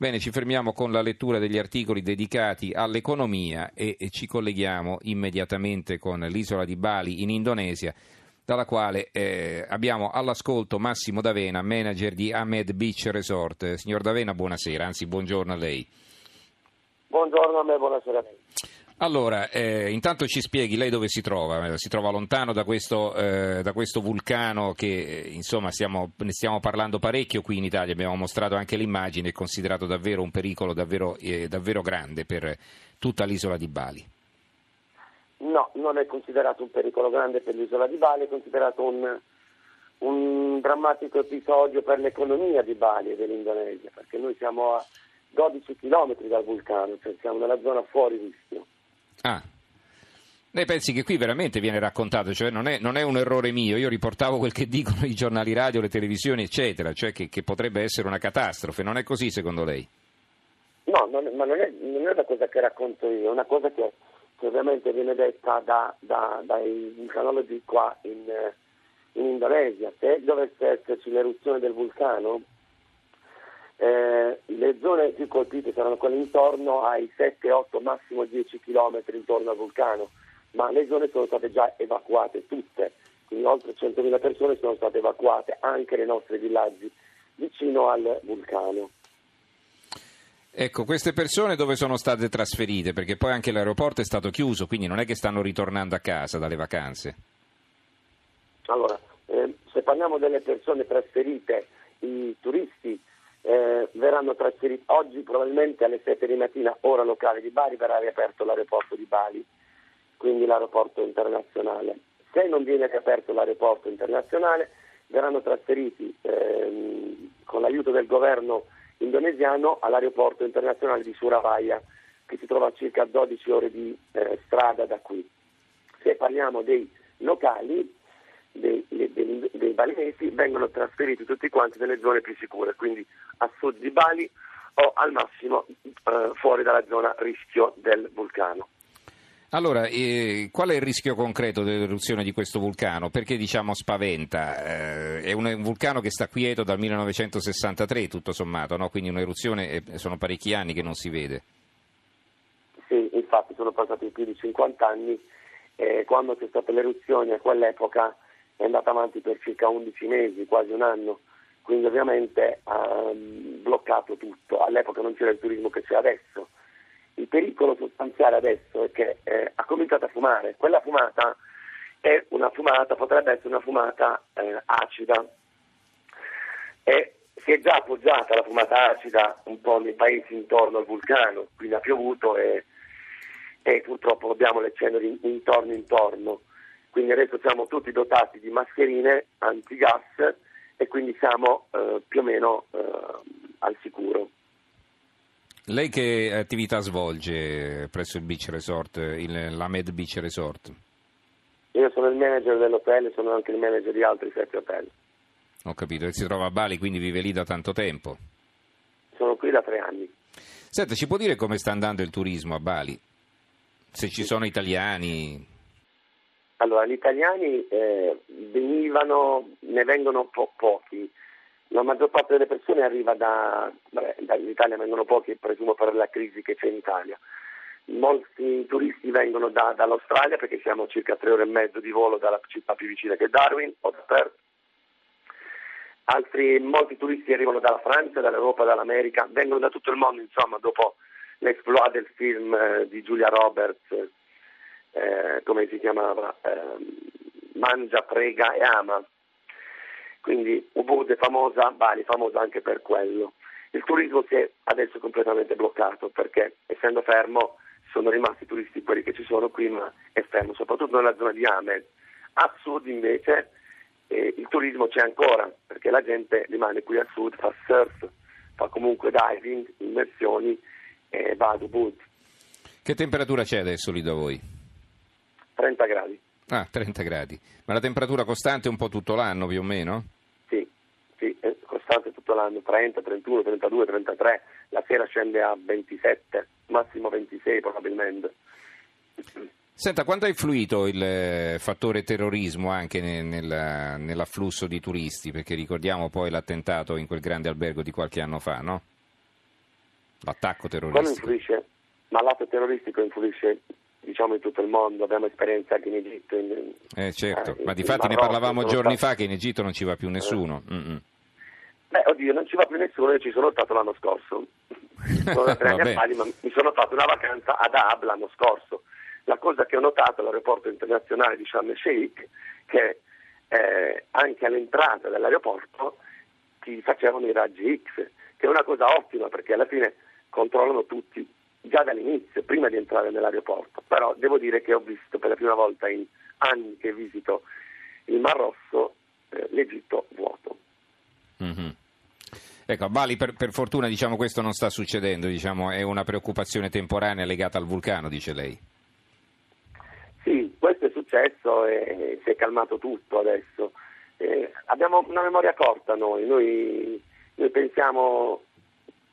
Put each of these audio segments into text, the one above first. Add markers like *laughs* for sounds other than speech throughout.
Bene, ci fermiamo con la lettura degli articoli dedicati all'economia e, ci colleghiamo immediatamente con l'isola di Bali in Indonesia, dalla quale eh, abbiamo all'ascolto Massimo D'Avena, manager di Ahmed Beach Resort. Signor D'Avena, buonasera, anzi buongiorno a lei. Buongiorno a me, buonasera a lei. Allora, eh, intanto ci spieghi lei dove si trova, si trova lontano da questo, eh, da questo vulcano che eh, insomma stiamo, ne stiamo parlando parecchio qui in Italia, abbiamo mostrato anche l'immagine, è considerato davvero un pericolo davvero, eh, davvero grande per tutta l'isola di Bali. No, non è considerato un pericolo grande per l'isola di Bali, è considerato un, un drammatico episodio per l'economia di Bali e dell'Indonesia, perché noi siamo a 12 km dal vulcano, cioè siamo nella zona fuori rischio. Ah. Lei pensi che qui veramente viene raccontato, cioè non è, non è, un errore mio, io riportavo quel che dicono i giornali radio, le televisioni, eccetera, cioè che, che potrebbe essere una catastrofe, non è così secondo lei? No, non, ma non è, non è, una cosa che racconto io, è una cosa che, che ovviamente viene detta da, da, dai vulcanologi qua in, in Indonesia. Se dovesse esserci l'eruzione del vulcano, eh, le zone più colpite saranno quelle intorno ai 7, 8, massimo 10 km intorno al vulcano, ma le zone sono state già evacuate tutte, quindi oltre 100.000 persone sono state evacuate, anche nei nostri villaggi vicino al vulcano. Ecco, queste persone dove sono state trasferite? Perché poi anche l'aeroporto è stato chiuso, quindi non è che stanno ritornando a casa dalle vacanze. Allora, eh, se parliamo delle persone trasferite, i turisti verranno trasferiti oggi probabilmente alle 7 di mattina, ora locale di Bari, verrà riaperto l'aeroporto di Bali, quindi l'aeroporto internazionale. Se non viene riaperto l'aeroporto internazionale, verranno trasferiti ehm, con l'aiuto del governo indonesiano all'aeroporto internazionale di Surabaya, che si trova a circa 12 ore di eh, strada da qui. Se parliamo dei locali, dei, balinesi vengono trasferiti tutti quanti nelle zone più sicure, quindi a sud di Bali o al massimo eh, fuori dalla zona rischio del vulcano. Allora, eh, qual è il rischio concreto dell'eruzione di questo vulcano? Perché diciamo spaventa? Eh, è un, un, vulcano che sta quieto dal 1963, tutto sommato, no? quindi un'eruzione eh, sono parecchi anni che non si vede. Sì, infatti sono passati più di 50 anni. quando c'è stata l'eruzione a quell'epoca è andata avanti per circa 11 mesi, quasi un anno, quindi ovviamente ha mm, bloccato tutto. All'epoca non c'era il turismo che c'è adesso. Il pericolo sostanziale adesso è che eh, ha cominciato a fumare. Quella fumata è una fumata, potrebbe essere una fumata eh, acida. E si è già appoggiata la fumata acida un po' nei paesi intorno al vulcano, quindi ha piovuto e, e purtroppo abbiamo le ceneri intorno intorno quindi adesso siamo tutti dotati di mascherine antigas e quindi siamo eh, più o meno eh, al sicuro. Lei che attività svolge presso il Beach Resort, il, l'Amed Beach Resort? Io sono il manager dell'hotel e sono anche il manager di altri sette hotel. Ho capito, e si trova a Bali, quindi vive lì da tanto tempo? Sono qui da tre anni. Senta, ci può dire come sta andando il turismo a Bali? Se ci sono italiani? Allora, gli italiani eh, venivano, ne vengono po- pochi, la maggior parte delle persone arriva da, vabbè, dall'Italia vengono pochi, presumo per la crisi che c'è in Italia. Molti turisti vengono da, dall'Australia perché siamo circa tre ore e mezzo di volo dalla città più vicina che è Darwin o da Perth. Altri, molti turisti arrivano dalla Francia, dall'Europa, dall'America, vengono da tutto il mondo, insomma, dopo l'esploit del film eh, di Julia Roberts eh, come si chiamava, eh, mangia, prega e ama. Quindi Ubud è famosa, Bali è famosa anche per quello. Il turismo si è adesso completamente bloccato perché essendo fermo sono rimasti turisti quelli che ci sono qui, ma è fermo soprattutto nella zona di Amed. A sud invece eh, il turismo c'è ancora perché la gente rimane qui a sud, fa surf, fa comunque diving, immersioni e va ad Ubud. Che temperatura c'è adesso lì da voi? 30 gradi. Ah, 30 gradi. Ma la temperatura costante un po' tutto l'anno più o meno? Sì, sì, è costante tutto l'anno, 30, 31, 32, 33, la sera scende a 27, massimo 26 probabilmente. Senta, quanto ha influito il eh, fattore terrorismo anche nel, nell'afflusso di turisti? Perché ricordiamo poi l'attentato in quel grande albergo di qualche anno fa, no? L'attacco Quello terroristico. influisce, ma l'atto terroristico influisce diciamo in tutto il mondo, abbiamo esperienze anche in Egitto. In, Eh, certo, eh, ma di fatti ne parlavamo giorni fa che in Egitto non ci va più nessuno. Mm, mm. Beh, oddio, non ci va più nessuno, io ci sono stato l'anno scorso. *laughs* Sono tre anni a Bali, ma mi sono fatto una vacanza ad Ab l'anno scorso. La cosa che ho notato all'aeroporto internazionale di Sharm el Sheikh, che eh, anche all'entrata dell'aeroporto ti facevano i raggi X, che è una cosa ottima perché alla fine controllano tutti già dall'inizio, prima di entrare nell'aeroporto. Però devo dire che ho visto per la prima volta in anni che visito il Mar Rosso eh, l'Egitto vuoto. Mhm. Ecco, a Bali per, per fortuna diciamo, questo non sta succedendo, diciamo, è una preoccupazione temporanea legata al vulcano, dice lei. Sì, questo è successo e si è calmato tutto adesso. Eh, abbiamo una memoria corta noi, noi, noi pensiamo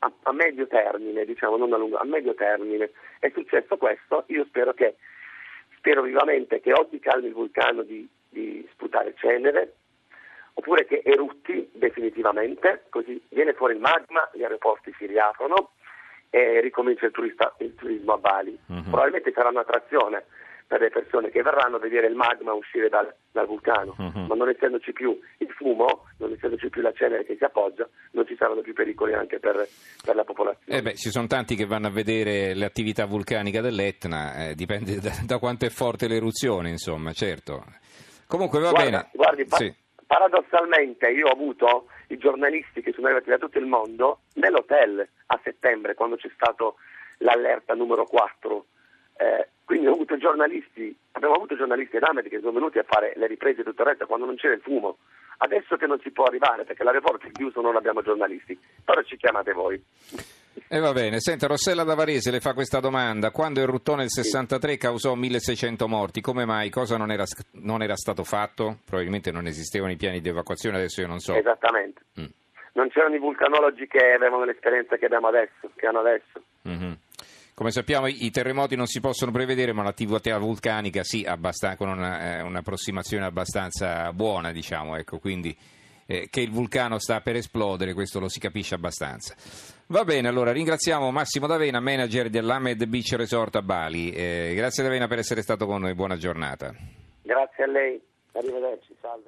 a, a medio termine, diciamo, non a lungo, a medio termine. È successo questo, io spero che spero vivamente che o si calmi il vulcano di, di sputare cenere, oppure che erutti definitivamente, così viene fuori il magma, gli aeroporti si riaprono e ricomincia il, turista- il turismo a Bali. Mhm. Probabilmente sarà un'attrazione per le persone che verranno a vedere il magma uscire dal, dal vulcano, Mhm. ma non essendoci più il fumo, non essendoci più la cenere che si appoggia, saranno più pericoli anche per, per la popolazione. Eh beh, ci sono tanti che vanno a vedere l'attività vulcanica dell'Etna, eh, dipende da, da quanto è forte l'eruzione, insomma, certo. Comunque va Guarda, bene. guardi, pa- Sì. paradossalmente io ho avuto i giornalisti che sono arrivati da tutto il mondo nell'hotel a settembre quando c'è stato l'allerta numero 4. Eh, quindi ho avuto giornalisti, abbiamo avuto giornalisti ed Ahmed che sono venuti a fare le riprese e tutto il resto quando non c'era il fumo. Adesso che non si può arrivare perché l'aeroporto è chiuso non abbiamo giornalisti, però ci chiamate voi. E va bene, senta, Rossella da Varese le fa questa domanda. Quando eruttò nel 63 causò 1600 morti, come mai? Cosa non era, non era stato fatto? Probabilmente non esistevano i piani di evacuazione, adesso io non so. Esattamente. Mm. Non c'erano i vulcanologi che avevano l'esperienza che abbiamo adesso, che hanno adesso. Come sappiamo i terremoti non si possono prevedere, ma l'attività vulcanica sì, abbastan- con una, eh, un'approssimazione abbastanza buona, diciamo, ecco, quindi eh, che il vulcano sta per esplodere, questo lo si capisce abbastanza. Va bene, allora ringraziamo Massimo D'Avena, manager dell'Ahmed Beach Resort a Bali. Eh, grazie D'Avena per essere stato con noi, buona giornata. Grazie a lei, arrivederci, salve.